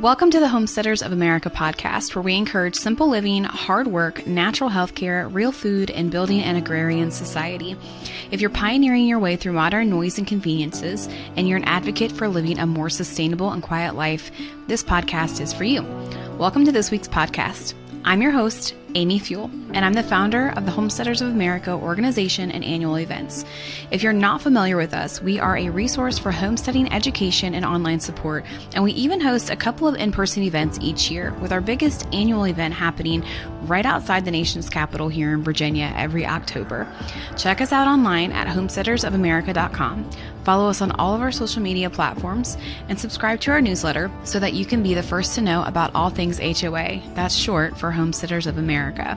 Welcome to the Homesteaders of America podcast, where we encourage simple living, hard work, natural health care, real food, and building an agrarian society. If you're pioneering your way through modern noise and conveniences, and you're an advocate for living a more sustainable and quiet life, this podcast is for you. Welcome to this week's podcast. I'm your host, Amy Fewell, and I'm the founder of the Homesteaders of America organization and annual events. If you're not familiar with us, we are a resource for homesteading education and online support, and we even host a couple of in person events each year, with our biggest annual event happening right outside the nation's capital here in Virginia every October. Check us out online at homesteadersofamerica.com. Follow us on all of our social media platforms and subscribe to our newsletter so that you can be the first to know about all things HOA. That's short for Homesteaders of America.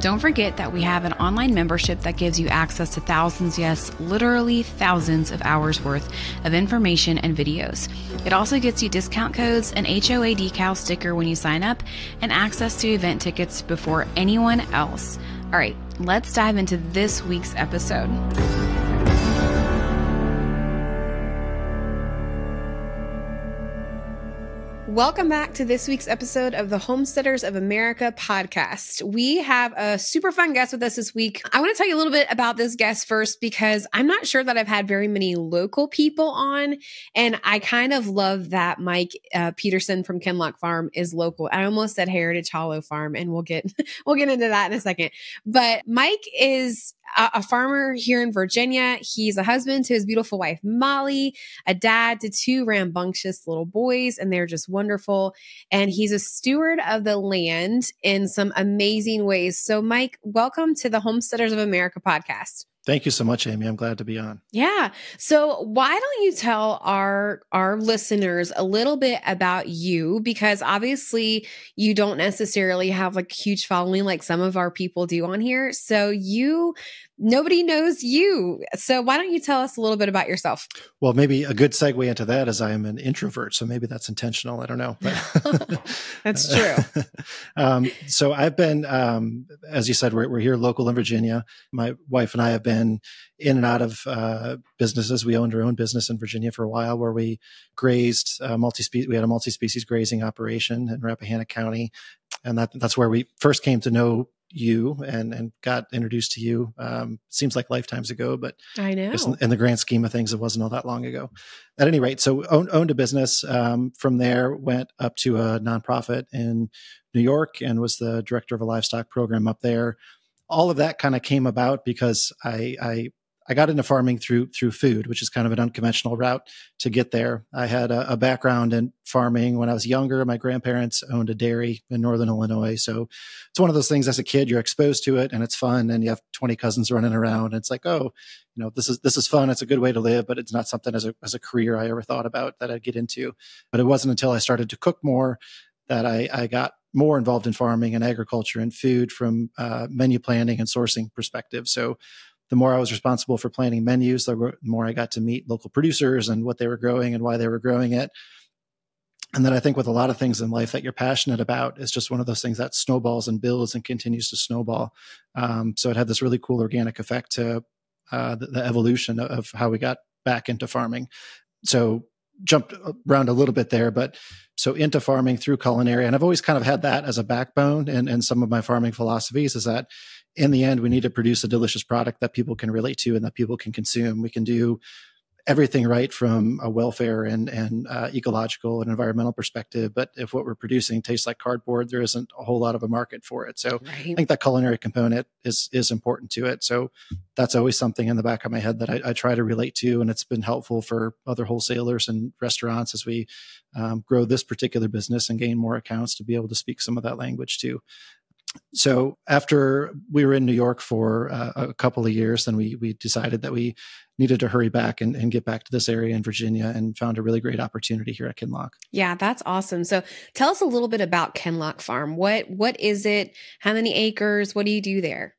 Don't forget that we have an online membership that gives you access to thousands, yes, literally thousands of hours worth of information and videos. It also gets you discount codes, an HOA decal sticker when you sign up, and access to event tickets before anyone else. All right, let's dive into this week's episode. Welcome back to this week's episode of the Homesteaders of America podcast. We have a super fun guest with us this week. I want to tell you a little bit about this guest first because I'm not sure that I've had very many local people on. And I kind of love that Mike uh, Peterson from Kinloch Farm is local. I almost said Heritage Hollow Farm, and we'll get we'll get into that in a second. But Mike is a, a farmer here in Virginia. He's a husband to his beautiful wife, Molly, a dad to two rambunctious little boys, and they're just wonderful. And he's a steward of the land in some amazing ways. So, Mike, welcome to the Homesteaders of America podcast. Thank you so much, Amy. I'm glad to be on. Yeah. So why don't you tell our our listeners a little bit about you because obviously you don't necessarily have like a huge following like some of our people do on here. So you nobody knows you. So why don't you tell us a little bit about yourself? Well, maybe a good segue into that is I am an introvert, so maybe that's intentional. I don't know. that's true. um, so I've been, um, as you said, we're, we're, here local in Virginia. My wife and I have been in and out of uh, businesses. We owned our own business in Virginia for a while, where we grazed uh, multi. We had a multi-species grazing operation in Rappahannock County, and that, that's where we first came to know you and and got introduced to you. Um, seems like lifetimes ago, but I know in, in, the grand scheme of things, it wasn't all that long ago. At any rate, so owned, owned a business. Um, from there, went up to a nonprofit in New York and was the director of a livestock program up there. All of that kind of came about because I, I I got into farming through through food, which is kind of an unconventional route to get there. I had a, a, background in farming when I was younger. My grandparents owned a dairy in northern Illinois, so it's one of those things. As a kid, you're exposed to it, and it's fun, and you have 20 cousins running around. And it's like, oh, you know, this is this is fun. It's a good way to live, but it's not something as a as a career I ever thought about that I'd get into. But it wasn't until I started to cook more that I, I got more involved in farming and agriculture and food from uh, menu planning and sourcing perspective. So the more I was responsible for planning menus, the more I got to meet local producers and what they were growing and why they were growing it. And then I think with a lot of things in life that you're passionate about, it's just one of those things that snowballs and builds and continues to snowball. Um, so it had this really cool organic effect to uh, the, the, evolution of how we got back into farming. So jumped around a little bit there, but so into farming through culinary. And I've always kind of had that as a backbone and, and some of my farming philosophies is that in the end, we need to produce a delicious product that people can relate to and that people can consume. We can do everything right from a welfare and, and uh, ecological and environmental perspective. But if what we're producing tastes like cardboard, there isn't a whole lot of a market for it. So right. I think that culinary component is is important to it. So that's always something in the back of my head that I, I try to relate to, and it's been helpful for other wholesalers and restaurants as we um, grow this particular business and gain more accounts to be able to speak some of that language too so after we were in New York for uh, a couple of years, then we we decided that we needed to hurry back and, and get back to this area in Virginia and found a really great opportunity here at Kinloch. Yeah, that's awesome. So tell us a little bit about Kinloch Farm. What what is it? How many acres? What do you do there?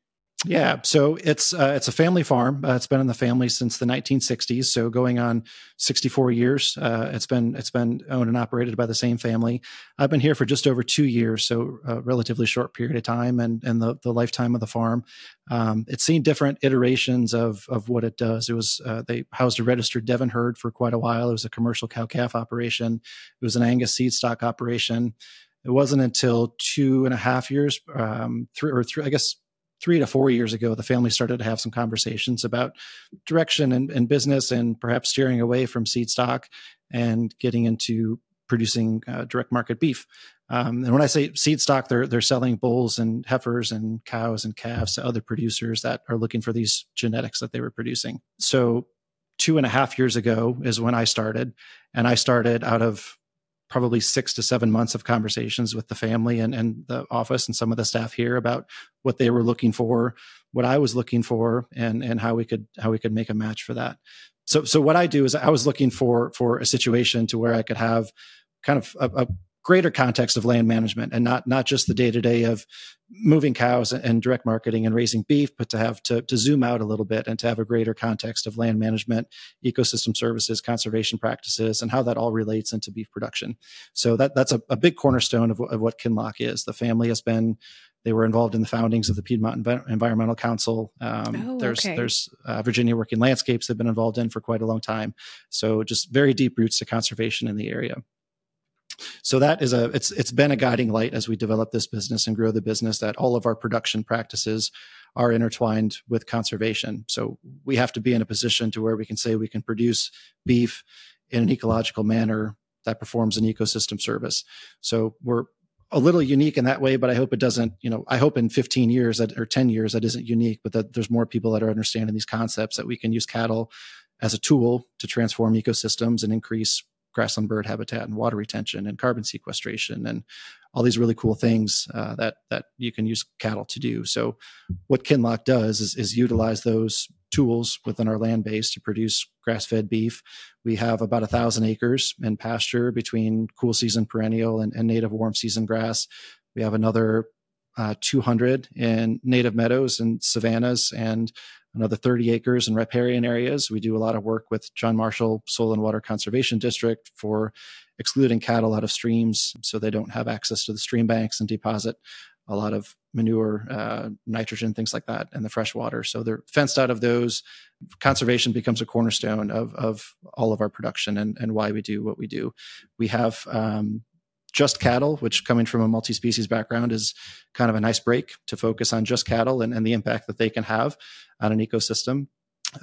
Yeah, so it's uh, it's a family farm. Uh, it's been in the family since the 1960s, so going on 64 years. Uh, it's been it's been owned and operated by the same family. I've been here for just over two years, so a relatively short period of time, and and the the lifetime of the farm. Um, it's seen different iterations of of what it does. It was uh, they housed a registered Devon herd for quite a while. It was a commercial cow calf operation. It was an Angus seed stock operation. It wasn't until two and a half years, um, three or three, I guess three to four years ago, the family started to have some conversations about direction and, and business and perhaps steering away from seed stock and getting into producing uh, direct market beef. Um, and when I say seed stock, they're they're selling bulls and heifers and cows and calves to other producers that are looking for these genetics that they were producing. So two and a half years ago is when I started, and I started out of probably six to seven months of conversations with the family and, and the office and some of the staff here about what they were looking for, what I was looking for, and and how we could how we could make a match for that. So so what I do is I was looking for for a situation to where I could have kind of a, a greater context of land management and not not just the day to day of moving cows and direct marketing and raising beef, but to have to, to zoom out a little bit and to have a greater context of land management, ecosystem services, conservation practices, and how that all relates into beef production. So that that's a, a big cornerstone of, of what Kinloch is. The family has been they were involved in the foundings of the Piedmont Env- Environmental Council. Um, oh, there's okay. there's uh, Virginia Working Landscapes they've been involved in for quite a long time. So just very deep roots to conservation in the area so that is a it's it's been a guiding light as we develop this business and grow the business that all of our production practices are intertwined with conservation. So we have to be in a position to where we can say we can produce beef in an ecological manner that performs an ecosystem service. So we're a little unique in that way but i hope it doesn't you know i hope in 15 years that, or 10 years that isn't unique but that there's more people that are understanding these concepts that we can use cattle as a tool to transform ecosystems and increase grassland bird habitat and water retention and carbon sequestration and all these really cool things uh, that that you can use cattle to do. So, what Kinloch does is, is utilize those tools within our land base to produce grass-fed beef. We have about a thousand acres in pasture between cool season perennial and, and native warm season grass. We have another uh, 200 in native meadows and savannas and another 30 acres in riparian areas. We do a lot of work with John Marshall Soil and Water Conservation District for excluding cattle out of streams so they don't have access to the stream banks and deposit a lot of manure, uh, nitrogen, things like that, and the fresh water. So they're fenced out of those. Conservation becomes a cornerstone of, of all of our production and, and why we do what we do. We have um, just cattle, which coming from a multi species background is kind of a nice break to focus on just cattle and, and the impact that they can have on an ecosystem.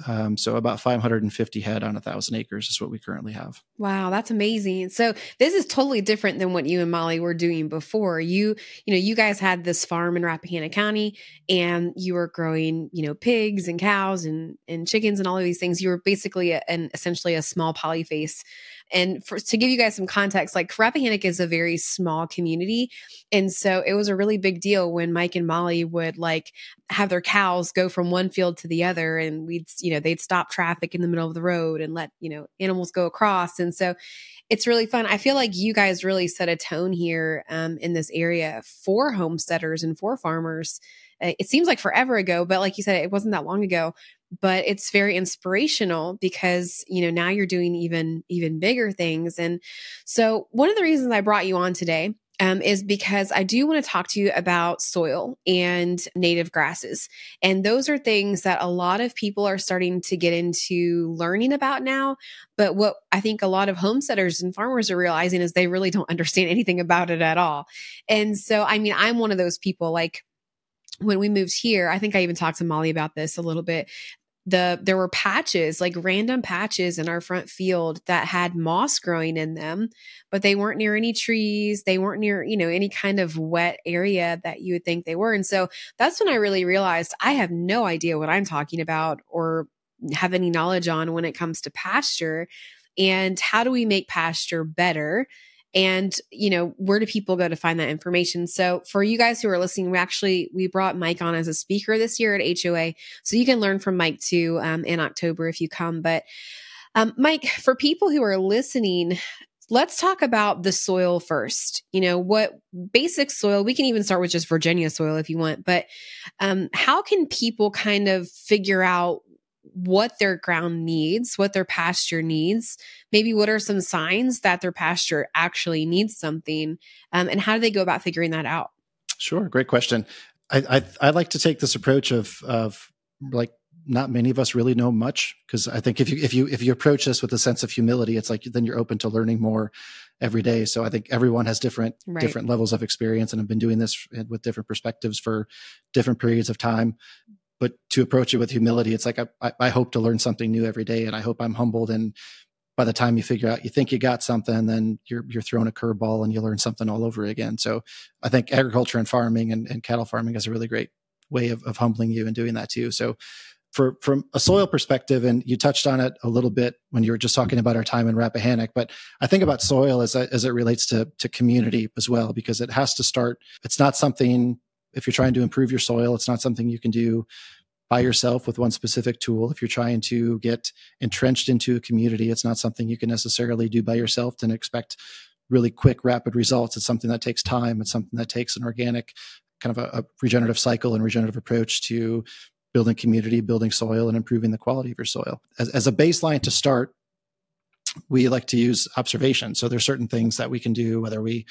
Um, so about 550 head on a thousand acres is what we currently have. Wow, that's amazing. So this is totally different than what you and Molly were doing before. You, you know, you guys had this farm in Rappahannock County, and you were growing, you know, pigs and cows and and chickens and all of these things. You were basically a, an essentially a small polyface and for, to give you guys some context, like Rappahannock is a very small community. And so it was a really big deal when Mike and Molly would like have their cows go from one field to the other. And we'd, you know, they'd stop traffic in the middle of the road and let, you know, animals go across. And so it's really fun. I feel like you guys really set a tone here um, in this area for homesteaders and for farmers. Uh, it seems like forever ago, but like you said, it wasn't that long ago but it's very inspirational because you know now you're doing even even bigger things and so one of the reasons i brought you on today um, is because I do want to talk to you about soil and native grasses. And those are things that a lot of people are starting to get into learning about now. But what I think a lot of homesteaders and farmers are realizing is they really don't understand anything about it at all. And so, I mean, I'm one of those people like, when we moved here, I think I even talked to Molly about this a little bit. The there were patches like random patches in our front field that had moss growing in them but they weren't near any trees. They weren't near you know any kind of wet area that you would think they were. And so that's when i really realized i have no idea what i'm talking about or have any knowledge on when it comes to pasture. And how do we make pasture better and you know where do people go to find that information? So for you guys who are listening we actually we brought mike on as a speaker this year at hoa so you can learn from mike too um, in october if you come. But um, mike for people who are listening let's talk about the soil first. You know, what basic soil, we can even start with just Virginia soil if you want, but um, how can people kind of figure out what their ground needs, what their pasture needs, maybe what are some signs that their pasture actually needs something, um, and how do they go about figuring that out? Sure, great question. I, I, I like to take this approach of of like not many of us really know much because I think if you if you if you approach this with a sense of humility, it's like then you're open to learning more every day. So I think everyone has different right. different levels of experience and have been doing this with different perspectives for different periods of time. But to approach it with humility, it's like I, I hope to learn something new every day, and I hope I'm humbled. And by the time you figure out you think you got something, then you're you're thrown a curveball and you learn something all over again. So I think agriculture and farming and, and cattle farming is a really great way of, of humbling you and doing that too. So for from a soil perspective, and you touched on it a little bit when you were just talking about our time in Rappahannock, but I think about soil as as it relates to to community as well, because it has to start. It's not something if you're trying to improve your soil, it's not something you can do by yourself with one specific tool. If you're trying to get entrenched into a community, it's not something you can necessarily do by yourself and expect really quick, rapid results. It's something that takes time. It's something that takes an organic kind of a, a regenerative cycle and regenerative approach to building community, building soil, and improving the quality of your soil. As, as a baseline to start, we like to use observation. So there's certain things that we can do, whether we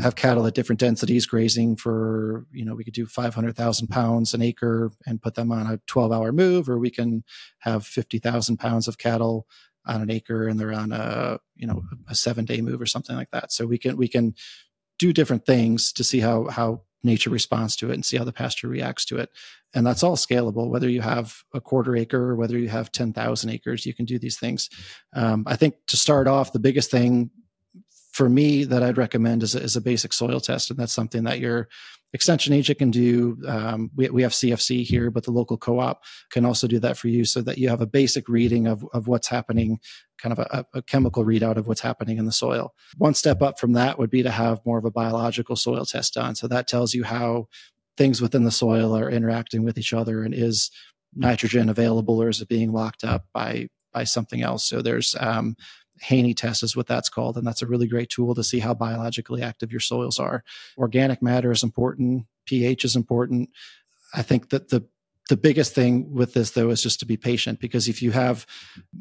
have cattle at different densities grazing for, you know, we could do 500,000 pounds an acre and put them on a 12 hour move, or we can have 50,000 pounds of cattle on an acre and they're on a, you know, a seven day move or something like that. So we can, we can do different things to see how, how nature responds to it and see how the pasture reacts to it. And that's all scalable, whether you have a quarter acre or whether you have 10,000 acres, you can do these things. Um, I think to start off, the biggest thing for me that I'd recommend is a, is a basic soil test. And that's something that your extension agent can do. Um, we, we have CFC here, but the local co-op can also do that for you so that you have a basic reading of, of what's happening, kind of a, a chemical readout of what's happening in the soil. One step up from that would be to have more of a biological soil test done. So that tells you how things within the soil are interacting with each other and is nitrogen available or is it being locked up by by something else so there's um, Haney test is what that's called. And that's a really great tool to see how biologically active your soils are. Organic matter is important. pH is important. I think that the the biggest thing with this though is just to be patient because if you have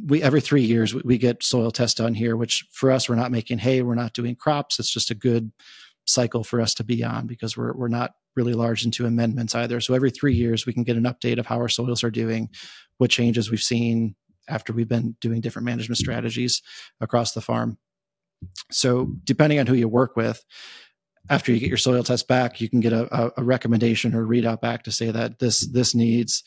we every three years we, we get soil tests done here which for us we're not making hay we're not doing crops it's just a good cycle for us to be on because we're we're not really large into amendments either so every three years we can get an update of how our soils are doing what changes we've seen after we've been doing different management strategies across the farm. So, depending on who you work with, after you get your soil test back, you can get a, a recommendation or readout back to say that this this needs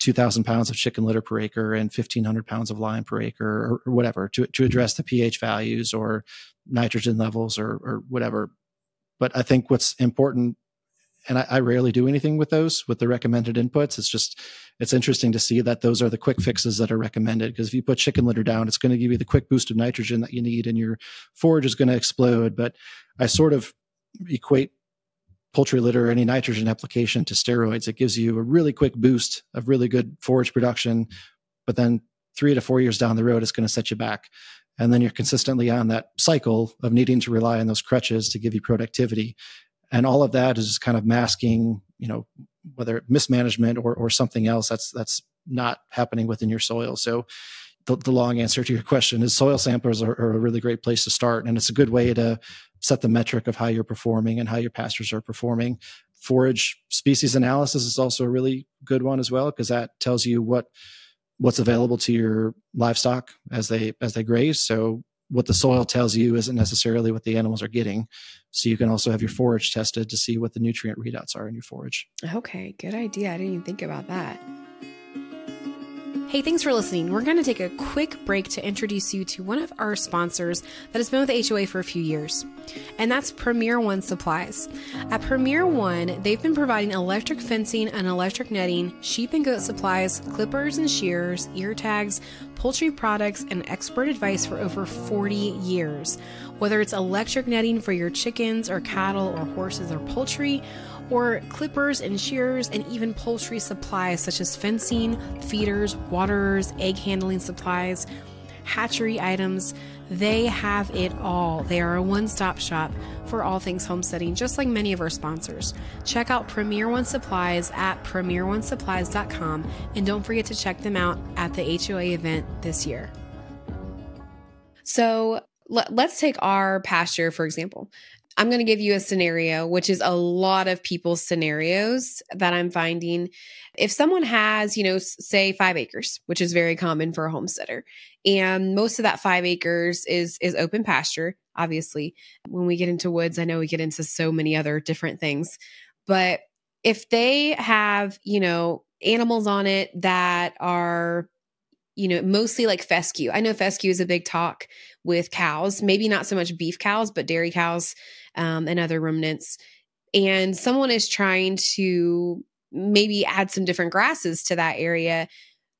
2,000 pounds of chicken litter per acre and 1,500 pounds of lime per acre or, or, whatever to, to address the pH values or nitrogen levels or, or whatever. But I think what's important and I, I, rarely do anything with those with the recommended inputs. It's just it's interesting to see that those are the quick fixes that are recommended because if you put chicken litter down, it's going to give you the quick boost of nitrogen that you need, and your forage is going to explode. But I sort of equate poultry litter or any nitrogen application to steroids. It gives you a really quick boost of really good forage production, but then three to four years down the road, it's going to set you back. And then you're consistently on that cycle of needing to rely on those crutches to give you productivity and all of that is kind of masking you know whether mismanagement or or something else that's that's not happening within your soil. So the, the long answer to your question is soil samplers are, are, a really great place to start. And it's a good way to set the metric of how you're performing and how your pastures are performing. Forage species analysis is also a really good one as well because that tells you what what's available to your livestock as they as they graze. So what the soil tells you isn't necessarily what the animals are getting. So you can also have your forage tested to see what the nutrient readouts are in your forage. Okay, good idea. I didn't even think about that. Hey, thanks for listening. We're going to take a quick break to introduce you to one of our sponsors that has been with HOA for a few years, and that's Premier One Supplies. At Premier One, they've been providing electric fencing and electric netting, sheep and goat supplies, clippers and shears, ear tags, poultry products, and expert advice for over 40 years. Whether it's electric netting for your chickens or cattle or horses or poultry, or clippers and shears, and even poultry supplies such as fencing, feeders, waterers, egg handling supplies. hatchery items. They have it all. They are a one stop shop for all things homesteading, just like many of our sponsors. Check out Premier One Supplies at premieronesupplies.com and don't forget to check them out at the HOA event this year. So let's take our pasture, for example. I'm going to give you a scenario, which is a lot of people's scenarios that I'm finding. If someone has, you know, say five acres, which is very common for a homesteader, and most of that five acres is is open pasture. Obviously, when we get into woods, I know we get into so many other different things, but if they have, you know, animals on it that are you know, mostly like fescue. I know fescue is a big talk with cows, maybe not so much beef cows, but dairy cows um, and other ruminants. And someone is trying to maybe add some different grasses to that area.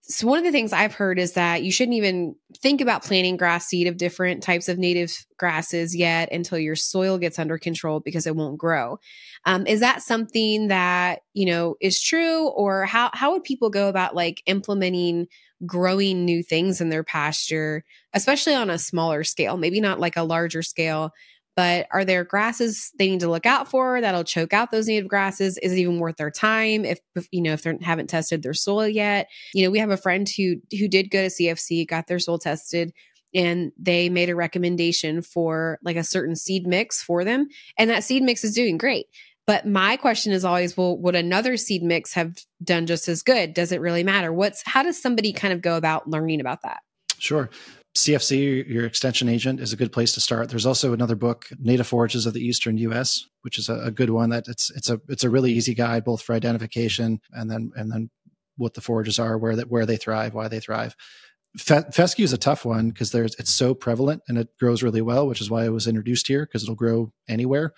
So, one of the things I've heard is that you shouldn't even think about planting grass seed of different types of native grasses yet until your soil gets under control because it won't grow. Um, is that something that you know is true, or how how would people go about like implementing growing new things in their pasture, especially on a smaller scale, maybe not like a larger scale. But are there grasses they need to look out for that'll choke out those native grasses? Is it even worth their time if you know if they haven't tested their soil yet? You know, we have a friend who who did go to CFC, got their soil tested, and they made a recommendation for like a certain seed mix for them and that seed mix is doing great but my question is always, well, would another seed mix have done just as good? Does it really matter? What's how does somebody kind of go about learning about that? Sure. CFC, your extension agent, is a good place to start. There's also another book, Native Forages of the Eastern U.S., which is a, a, good one. That it's it's a it's a really easy guide both for identification and then and then what the forages are, where that where they thrive, why they thrive. fescue is a tough one because there's it's so prevalent and it grows really well, which is why it was introduced here because it'll grow anywhere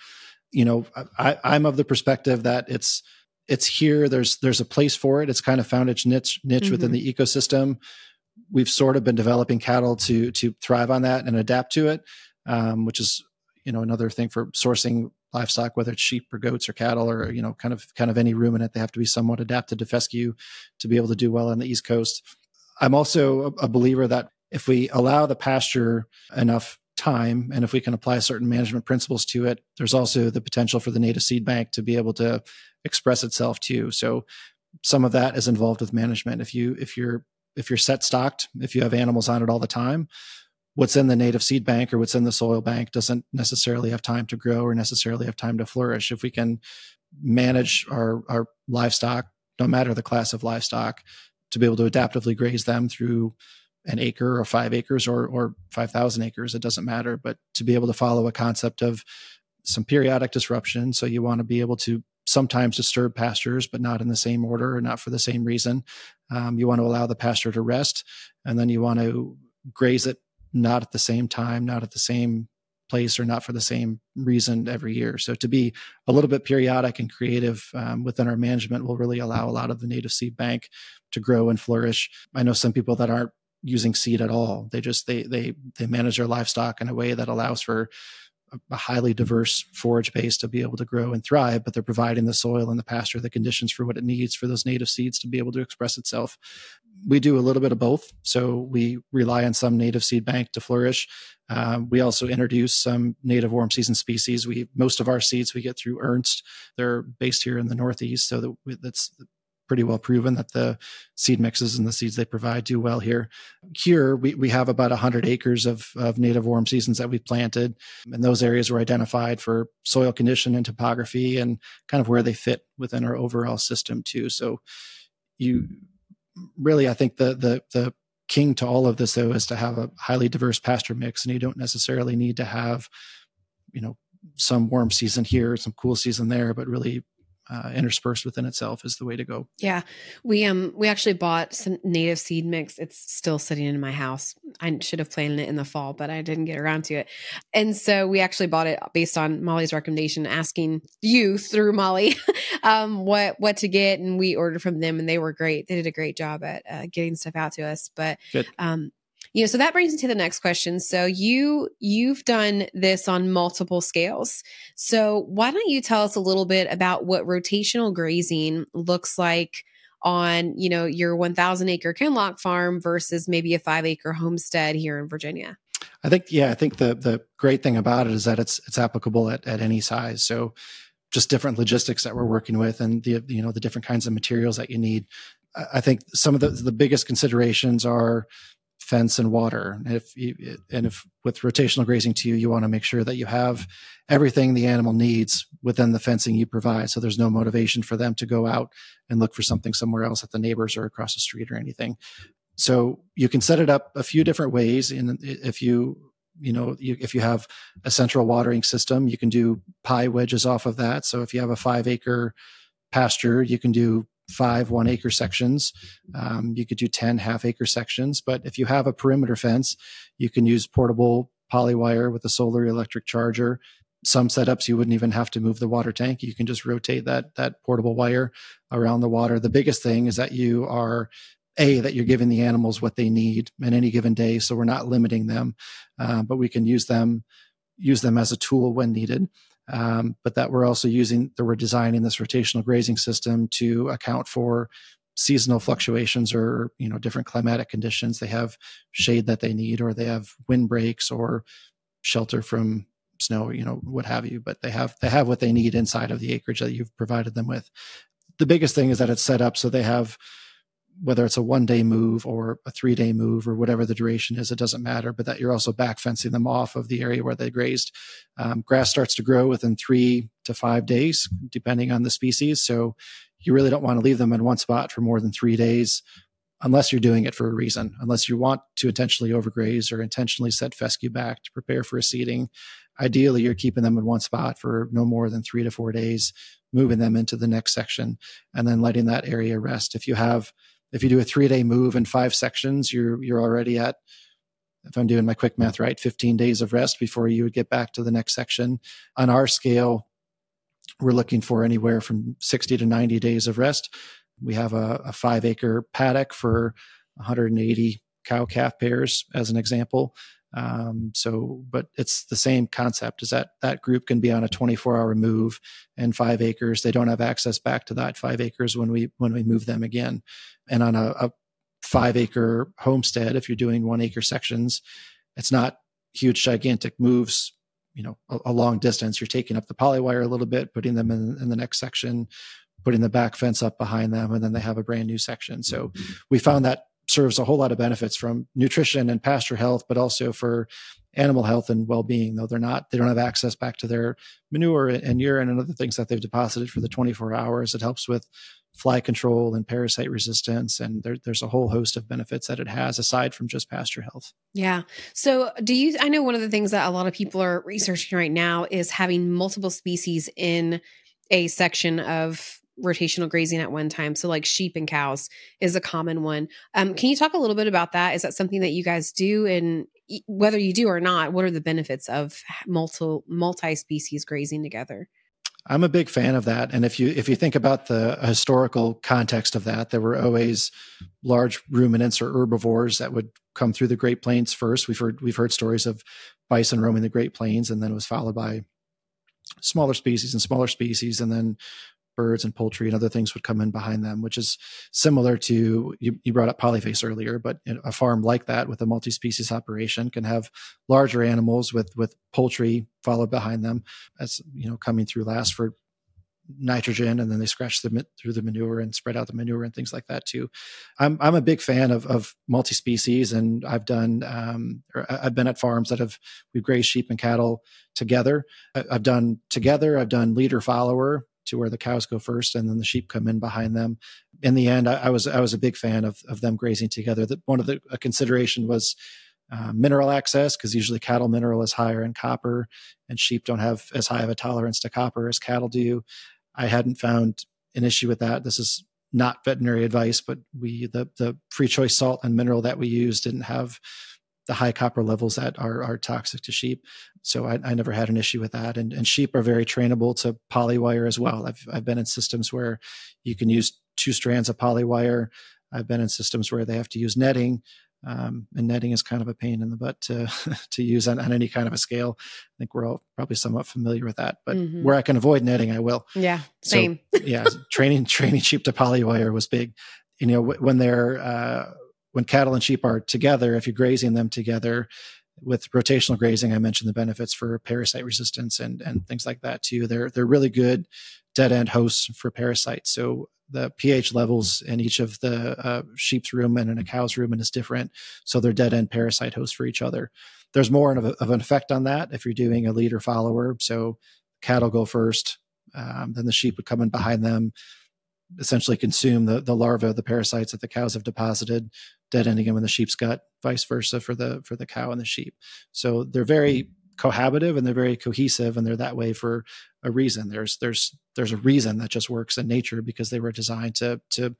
you know, I, I'm of the perspective that it's it's here. There's there's a place for it. It's kind of found its niche niche mm-hmm. within the ecosystem. We've sort of been developing cattle to to thrive on that and adapt to it, um, which is you know another thing for sourcing livestock, whether it's sheep or goats or cattle or you know kind of kind of any ruminant. They have to be somewhat adapted to fescue to be able to do well on the East Coast. I'm also a, a believer that if we allow the pasture enough time and if we can apply certain management principles to it there's also the potential for the native seed bank to be able to express itself too so some of that is involved with management. If you if you're if you're set stocked if you have animals on it all the time what's in the native seed bank or what's in the soil bank doesn't necessarily have time to grow or necessarily have time to flourish. If we can manage our our livestock no matter the class of livestock to be able to adaptively graze them through an acre or five acres or or 5000 acres it doesn't matter but to be able to follow a concept of some periodic disruption so you want to be able to sometimes disturb pastures but not in the same order or not for the same reason um, you want to allow the pasture to rest and then you want to graze it not at the same time not at the same place or not for the same reason every year. So to be a little bit periodic and creative um, within our management will really allow a lot of the native seed bank to grow and flourish. I know some people that aren't using seed at all. They just they they they manage their livestock in a way that allows for a highly diverse forage base to be able to grow and thrive, but they're providing the soil and the pasture, the conditions for what it needs for those native seeds to be able to express itself. We do a little bit of both. So we rely on some native seed bank to flourish. Um, we also introduce some native warm season species. We most of our seeds we get through Ernst. They're based here in the Northeast, so that that's pretty well proven that the seed mixes and the seeds they provide do well here. Here, we, we have about 100 acres of, of native warm seasons that we've planted, and those areas were identified for soil condition and topography and kind of where they fit within our overall system, too. So, you really, I think the, the, the king to all of this, though, is to have a highly diverse pasture mix, and you don't necessarily need to have, you know, some warm season here, some cool season there, but really uh, interspersed within itself is the way to go. Yeah, we um we actually bought some native seed mix. It's still sitting in my house. I should have planted it in the fall, but I didn't get around to it. And so we actually bought it based on Molly's recommendation, asking you through Molly um, what what to get, and we ordered from them, and they were great. They did a great job at uh, getting stuff out to us. But Good. um, you know so that brings me to the next question so you you've done this on multiple scales so why don't you tell us a little bit about what rotational grazing looks like on, you know, your 1000 acre Kinloch farm versus maybe a five acre homestead here in Virginia? I think, yeah, I think the, the great thing about it is that it's, it's applicable at, at any size. So just different logistics that we're working with and the, you know, the different kinds of materials that you need. I think some of the, the biggest considerations are fence and water. If you, and if with rotational grazing too, you you want to make sure that you have everything the animal needs within the fencing you provide. So there's no motivation for them to go out and look for something somewhere else at the neighbors or across the street or anything. So you can set it up a few different ways. And if you, you know, you, if you have a central watering system, you can do pie wedges off of that. So if you have a five acre pasture, you can do five one acre sections. Um, you could do 10 half acre sections. But if you have a perimeter fence, you can use portable polywire with a solar electric charger. Some setups you wouldn't even have to move the water tank. You can just rotate that that portable wire around the water. The biggest thing is that you are a that you're giving the animals what they need in any given day, so we're not limiting them, uh, but we can use them use them as a tool when needed um, but that we're also using that we're designing this rotational grazing system to account for seasonal fluctuations or you know different climatic conditions. They have shade that they need or they have wind breaks or shelter from snow you know what have you. But they have they have what they need inside of the acreage that you've provided them with. The biggest thing is that it's set up so they have whether it's a one day move or a three day move or whatever the duration is, it doesn't matter, but that you're also back fencing them off of the area where they grazed. Um, grass starts to grow within three to five days, depending on the species. So you really don't want to leave them in one spot for more than three days unless you're doing it for a reason, unless you want to intentionally overgraze or intentionally set fescue back to prepare for a seeding. Ideally, you're keeping them in one spot for no more than three to four days, moving them into the next section, and then letting that area rest. If you have if you do a three day move in five sections, you're you're already at if I'm doing my quick math right, 15 days of rest before you would get back to the next section. On our scale, we're looking for anywhere from 60 to 90 days of rest. We have a, a five acre paddock for 180 cow calf pairs, as an example. Um, so, but it's the same concept is that that group can be on a 24 hour move and five acres. They don't have access back to that five acres when we, when we move them again. And on a, a five acre homestead, if you're doing one acre sections, it's not huge, gigantic moves, you know, a, a long distance. You're taking up the polywire a little bit, putting them in, in the next section, putting the back fence up behind them, and then they have a brand new section. So mm-hmm. we found that serves a whole lot of benefits from nutrition and pasture health, but also for animal health and well-being. Though they're not, they don't have access back to their manure and urine and other things that they've deposited for the 24 hours. It helps with fly control and parasite resistance, and there, there's a whole host of benefits that it has aside from just pasture health. Yeah. So, do you? I know one of the things that a lot of people are researching right now is having multiple species in a section of rotational grazing at one time. So, like sheep and cows is a common one. Um, can you talk a little bit about that? Is that something that you guys do? And whether you do or not, what are the benefits of multi multi species grazing together? I'm a big fan of that. And if you if you think about the historical context of that, there were always large ruminants or herbivores that would come through the Great Plains first. We've heard we've heard stories of bison roaming the Great Plains, and then it was followed by smaller species and smaller species, and then birds and poultry and other things would come in behind them, which is similar to you, you brought up polyface earlier, but a farm like that with a multi-species operation can have larger animals with with poultry followed behind them as you know coming through last for nitrogen and then they scratch the through the manure and spread out the manure and things like that too. I'm I'm a big fan of of multi-species and I've done um, I've been at farms that have we've grazed sheep and cattle together. I've done together. I've done leader follower to where the cows go first and then the sheep come in behind them. In the end, I, I was I was a big fan of of them grazing together. That one of the consideration was uh, mineral access because usually cattle mineral is higher in copper and sheep don't have as high of a tolerance to copper as cattle do. I hadn't found an issue with that. This is not veterinary advice, but we the the free choice salt and mineral that we use didn't have the high copper levels that are, are toxic to sheep. So I, I never had an issue with that. And, and sheep are very trainable to polywire as well. I've, I've been in systems where you can use two strands of polywire. I've been in systems where they have to use netting. Um, and netting is kind of a pain in the butt to to use on, on, any kind of a scale. I think we're all probably somewhat familiar with that, but mm-hmm. where I can avoid netting, I will. Yeah, same. So, yeah, training training sheep to polywire was big. You know, when they're uh, when cattle and sheep are together, if you're grazing them together, with rotational grazing, I mentioned the benefits for parasite resistance and and things like that too. They're they're really good dead end hosts for parasites. So the pH levels in each of the uh, sheep's rumen and in a cow's rumen is different. So they're dead end parasite hosts for each other. There's more of, a, of, an effect on that if you're doing a leader follower. So cattle go first, um, then the sheep would come in behind them, essentially consume the, the larvae the parasites that the cows have deposited, dead ending them in the sheep's gut, vice versa for the for the cow and the sheep. So they're very cohabitive and they're very cohesive and they're that way for a reason. There's there's there's a reason that just works in nature because they were designed to to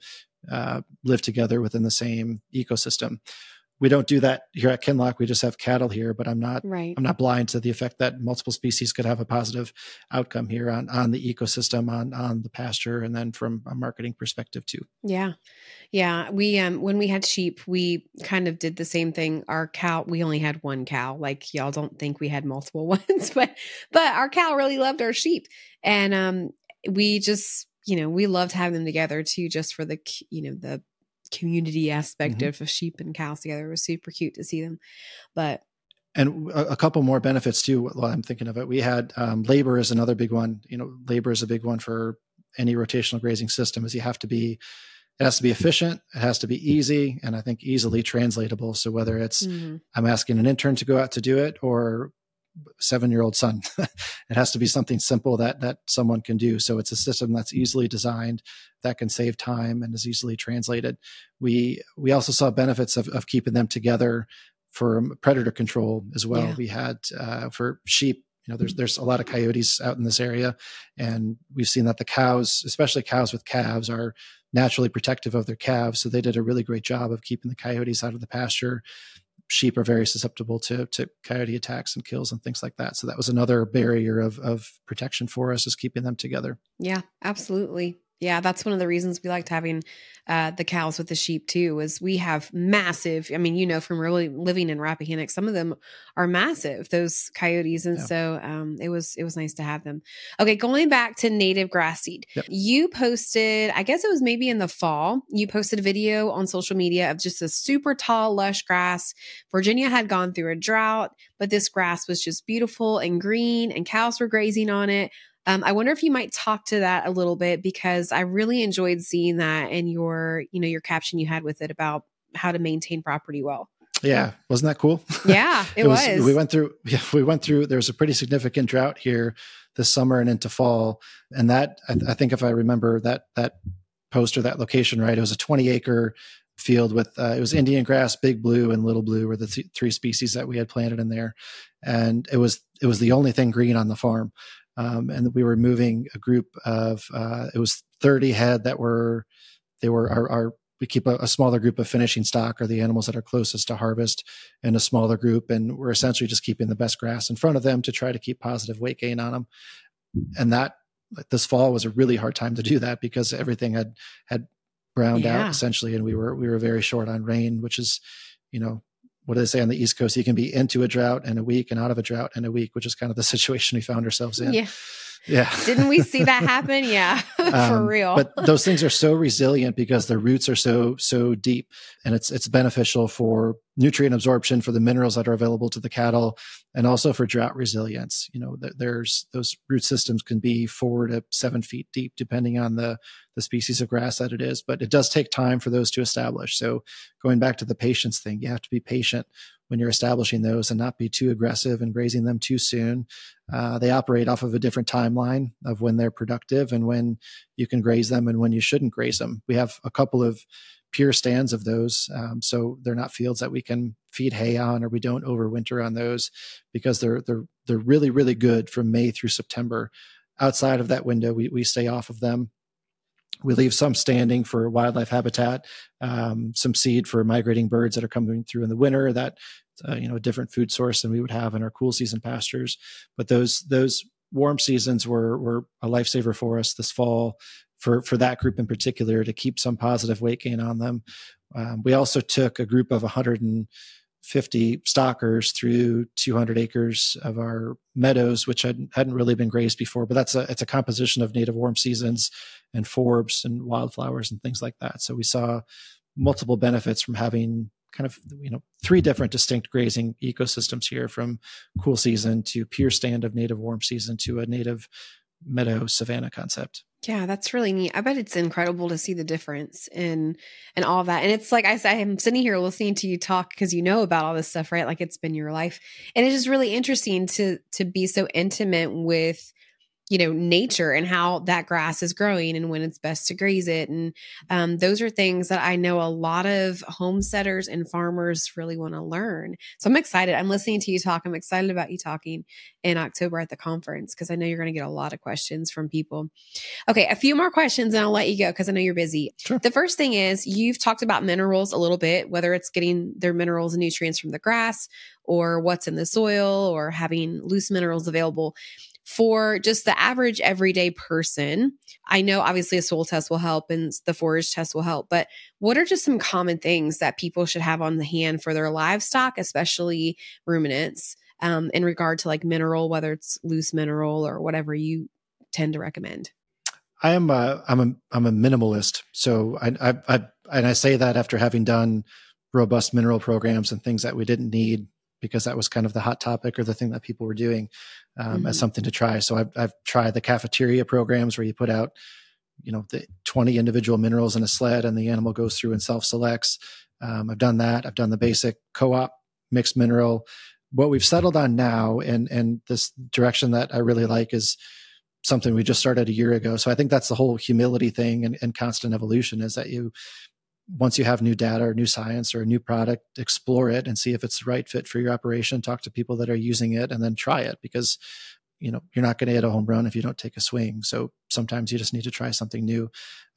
uh, live together within the same ecosystem we don't do that here at Kinloch. We just have cattle here, but I'm not right. I'm not blind to the effect that multiple species could have a positive outcome here on on the ecosystem, on on the pasture, and then from a marketing perspective too. Yeah, yeah. We um when we had sheep, we kind of did the same thing. Our cow, we only had one cow. Like y'all don't think we had multiple ones, but but our cow really loved our sheep, and um we just you know we loved having them together too, just for the you know the community aspect mm-hmm. of sheep and cows together. It was super cute to see them. But and a, couple more benefits too while i'm thinking of it we had um, labor is another big one you know labor is a big one for any rotational grazing system is you have to be it has to be efficient it has to be easy and i think easily translatable so whether it's mm-hmm. i'm asking an intern to go out to do it or seven year old son. it has to be something simple that that someone can do. So it's a system that's easily designed that can save time and is easily translated. We we also saw benefits of, of keeping them together for predator control as well. Yeah. We had uh, for sheep. You know, there's there's a lot of coyotes out in this area, and we've seen that the cows, especially cows with calves, are naturally protective of their calves. So they did a really great job of keeping the coyotes out of the pasture sheep are very susceptible to to coyote attacks and kills and things like that. So that was another barrier of of protection for us is keeping them together. Yeah, absolutely. Yeah, that's one of the reasons we liked having uh, the cows with the sheep too. Is we have massive. I mean, you know, from really living in Rappahannock, some of them are massive. Those coyotes, and yeah. so um, it was it was nice to have them. Okay, going back to native grass seed, yep. you posted. I guess it was maybe in the fall. You posted a video on social media of just a super tall, lush grass. Virginia had gone through a drought, but this grass was just beautiful and green, and cows were grazing on it. Um, I wonder if you might talk to that a little bit because I really enjoyed seeing that in your, you know, your caption you had with it about how to maintain property well. Yeah, wasn't that cool? Yeah, it, it was, was, We went through. Yeah, we went through. There was a pretty significant drought here this summer and into fall, and that I, I think if I remember that that post or that location right, it was a 20 acre field with uh, it was Indian grass, big blue, and little blue were the th- three species that we had planted in there, and it was it was the only thing green on the farm um, and we were moving a group of uh, it was 30 head that were they were our, our we keep a, a, smaller group of finishing stock or the animals that are closest to harvest in a smaller group and we're essentially just keeping the best grass in front of them to try to keep positive weight gain on them and that this fall was a really hard time to do that because everything had had browned yeah. out essentially and we were we were very short on rain which is you know what do they say on the East Coast? You can be into a drought in a week and out of a drought in a week, which is kind of the situation we found ourselves in. Yeah. Yeah. Didn't we see that happen? Yeah. for um, real. but those things are so resilient because the roots are so so deep and it's it's beneficial for nutrient absorption for the minerals that are available to the cattle and also for drought resilience you know there's those root systems can be four to seven feet deep depending on the the species of grass that it is but it does take time for those to establish so going back to the patience thing you have to be patient when you're establishing those and not be too aggressive and grazing them too soon. Uh, they operate off of a different timeline of when they're productive and when you can graze them and when you shouldn't graze them. We have a couple of pure stands of those, um, so they're not fields that we can feed hay on, or we don't overwinter on those because they're they're they're really really good from May through September. Outside of that window, we we stay off of them we leave some standing for wildlife habitat, um, some seed for migrating birds that are coming through in the winter. That uh, you know a different food source than we would have in our cool season pastures. But those those warm seasons were were a lifesaver for us this fall for for that group in particular to keep some positive weight gain on them. Um, we also took a group of 150 stockers through 200 acres of our meadows, which hadn't, hadn't really been grazed before. But that's a it's a composition of native warm seasons and forbs and wildflowers and things like that. So we saw multiple benefits from having kind of you know three different distinct grazing ecosystems here from cool season to pure stand of native warm season to a native meadow savanna concept yeah that's really neat. I bet it's incredible to see the difference in and all that. And it's like i said i'm sitting here listening to you talk because you know about all this stuff right? Like it's been your life. And it's just really interesting to to be so intimate with you know nature and how that grass is growing and when it's best to graze it. And um, those are things that i know a lot of homesteaders and farmers really want to learn. So i'm excited. I'm listening to you talk. I'm excited about you talking in october at the conference because i know you're going to get a lot of questions from people. Okay a few more questions and i'll let you go because i know you're busy. Sure. the first thing is you've talked about minerals a little bit whether it's getting their minerals and nutrients from the grass or what's in the soil or having loose minerals available for just the average everyday person, I know obviously a soil test will help and the forage test will help, but what are just some common things that people should have on the hand for their livestock, especially ruminants, um, in regard to like mineral, whether it's loose mineral or whatever you tend to recommend? I am a, I'm a, I'm a minimalist. So I, I, I, and I say that after having done robust mineral programs and things that we didn't need because that was kind of the hot topic or the thing that people were doing um, mm-hmm. as something to try. So I've, I've tried the cafeteria programs where you put out, you know, the 20 individual minerals in a sled and the animal goes through and self selects. Um, I've done that. I've done the basic co-op mixed mineral. What we've settled on now and, and this direction that I really like is something we just started a year ago. So I think that's the whole humility thing and, and constant evolution is that you, once you have new data or new science or a new product, explore it and see if it's the right fit for your operation. Talk to people that are using it and then try it because you know you're not going to hit a home run if you don't take a swing. So sometimes you just need to try something new.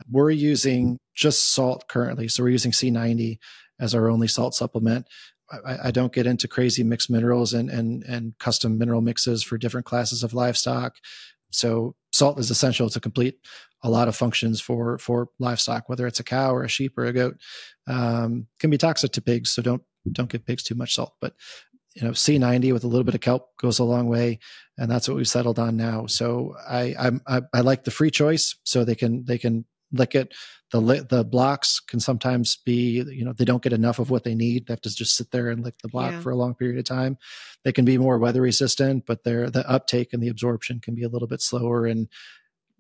We're using just salt currently, so we're using Sea-90 as our only salt supplement. I, I don't get into crazy mixed minerals and and and custom mineral mixes for different classes of livestock. So salt is essential to complete a lot of functions for for livestock, whether it's a cow or a sheep or a goat. Um, can be toxic to pigs, so don't don't give pigs too much salt. But you know, Sea-90 with a little bit of kelp goes a long way, and that's what we've settled on now. So I i'm I like the free choice, so they can they can lick it. The the blocks can sometimes be, you know, they don't get enough of what they need. They have to just sit there and lick the block yeah. for a long period of time. They can be more weather resistant, but their the uptake and the absorption can be a little bit slower. And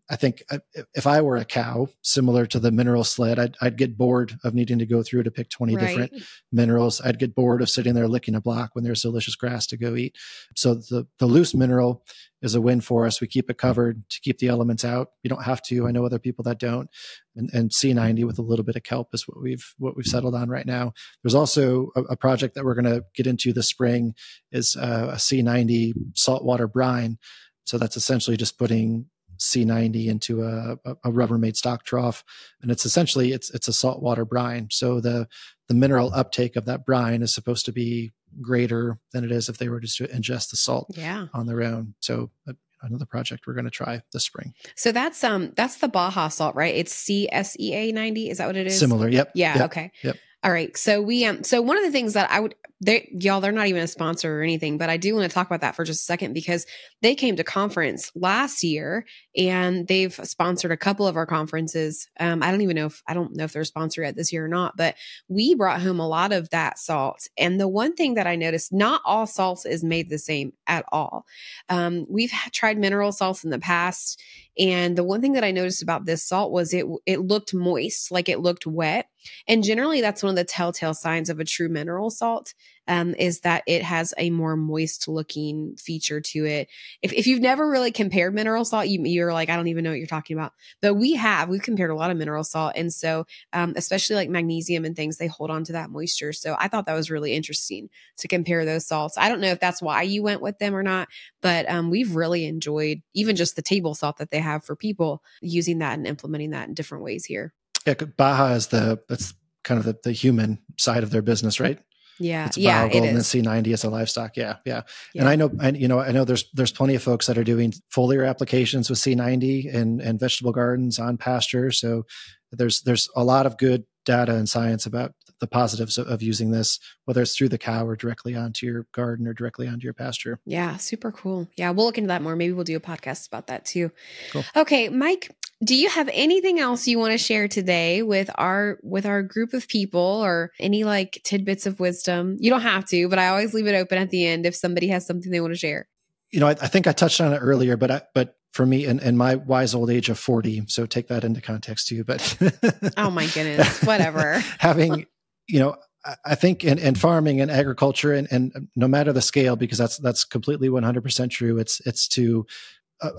I think uh, if I were a cow, similar to the mineral sled, I'd, I'd get bored of needing to go through to pick 20 right. different minerals. I'd get bored of sitting there licking a block when there's delicious grass to go eat. So the, the loose mineral is a win for us. We keep it covered to keep the elements out. You don't have to. I know other people that don't. And, and Sea-90 with a little bit of kelp is what we've what we've settled on right now. There's also a, a project that we're going to get into this spring is uh, a Sea-90 saltwater brine. So that's essentially just putting Sea-90 into a, a Rubbermaid stock trough, and it's essentially it's it's a saltwater brine. So the the mineral uptake of that brine is supposed to be greater than it is if they were just to ingest the salt yeah. on their own. So uh, another project we're going to try this spring. So that's um that's the Baja salt, right? It's CSEA 90. Is that what it is? Similar. Yep. Yeah. Yep. Okay. Yep. All right. So we um so one of the things that I would they y'all they're not even a sponsor or anything, but I do want to talk about that for just a second because they came to conference last year and they've sponsored a couple of our conferences. Um I don't even know if I don't know if they're sponsored yet this year or not, but we brought home a lot of that salt. And the one thing that I noticed, not all salt is made the same at all. Um we've tried mineral salts in the past and the one thing that I noticed about this salt was it it looked moist, like it looked wet. And generally that's one of the telltale signs of a true mineral salt um, is that it has a more moist looking feature to it. If, if you've never really compared mineral salt, you, you're like, I don't even know what you're talking about. But we have, we've compared a lot of mineral salt. And so, um, especially like magnesium and things, they hold on to that moisture. So I thought that was really interesting to compare those salts. I don't know if that's why you went with them or not, but um, we've really enjoyed even just the table salt that they have for people using that and implementing that in different ways here. Yeah, Baja is the that's kind of the, the human side of their business, right? Yeah, it's yeah, it and Sea ninety as a livestock. Yeah, yeah, yeah. And I know, I, you know, I know there's there's plenty of folks that are doing foliar applications with Sea ninety and and vegetable gardens on pasture. So there's there's a lot of good data and science about the positives of, of, using this, whether it's through the cow or directly onto your garden or directly onto your pasture. Yeah, super cool. Yeah, we'll look into that more. Maybe we'll do a podcast about that too. Cool. Okay, Mike, do you have anything else you want to share today with our with our group of people or any like tidbits of wisdom? You don't have to, but I always leave it open at the end if somebody has something they want to share. You know, I, I think I touched on it earlier, but I, but for me in, in my wise old age of 40 so take that into context too but oh my goodness whatever having you know i think in, in farming and agriculture and, and no matter the scale because that's that's completely 100% true it's it's to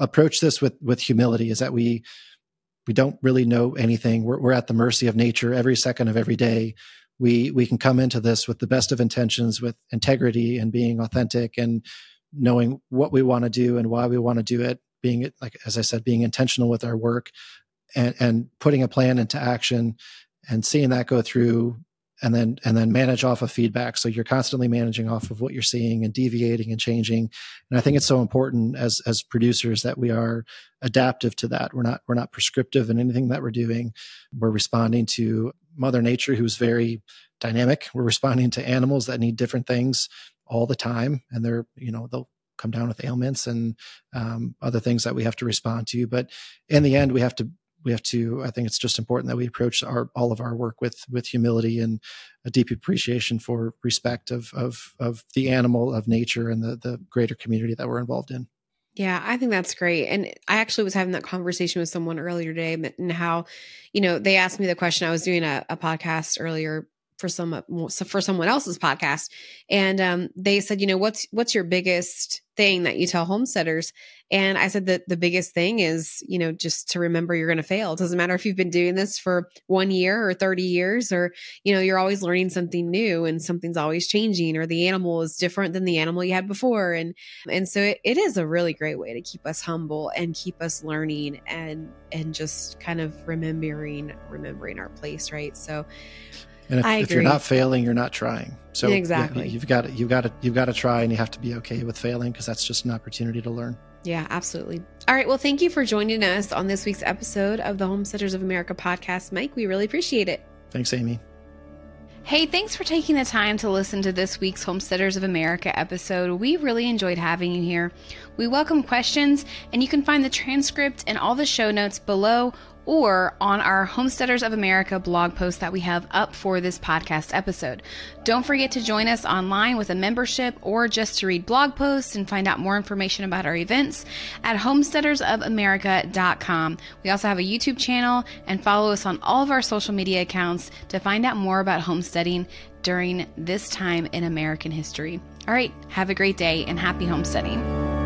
approach this with with humility is that we we don't really know anything. We're, we're at the mercy of nature every second of every day. We we can come into this with the best of intentions with integrity and being authentic and knowing what we want to do and why we want to do it being like as I said, being intentional with our work and and putting a plan into action and seeing that go through and then and then manage off of feedback. So you're constantly managing off of what you're seeing and deviating and changing. And i think it's so important as as producers that we are adaptive to that. We're not we're not prescriptive in anything that we're doing. We're responding to mother nature who's very dynamic. We're responding to animals that need different things all the time and they're you know they'll come down with ailments and um, other things that we have to respond to. But in the end, we have to we have to. I think it's just important that we approach our all of our work with with humility and a deep appreciation for respect of of of the animal, of nature, and the the greater community that we're involved in. Yeah, I think that's great. And I actually was having that conversation with someone earlier today and how, you know, they asked me the question. I was doing a, a podcast earlier for some for someone else's podcast and um, they said you know what's what's your biggest thing that you tell homesteaders? And i said that the biggest thing is you know just to remember you're going to fail. It doesn't matter if you've been doing this for one year or 30 years or you know you're always learning something new and something's always changing or the animal is different than the animal you had before and and so it, it is a really great way to keep us humble and keep us learning and and just kind of remembering remembering our place right? So and if, if, you're not failing, you're not trying. So exactly, yeah, you've got to, you've got to, you've got to try, and you have to be okay with failing because that's just an opportunity to learn. Yeah, absolutely. All right. Well, thank you for joining us on this week's episode of the Homesteaders of America podcast, Mike. We really appreciate it. Thanks, Amy. Hey, thanks for taking the time to listen to this week's Homesteaders of America episode. We really enjoyed having you here. We welcome questions, and you can find the transcript and all the show notes below or on our Homesteaders of America blog post that we have up for this podcast episode. Don't forget to join us online with a membership or just to read blog posts and find out more information about our events at homesteadersofamerica.com. We also have a YouTube channel and follow us on all of our social media accounts to find out more about homesteading during this time in American history. All right, have a great day and happy homesteading.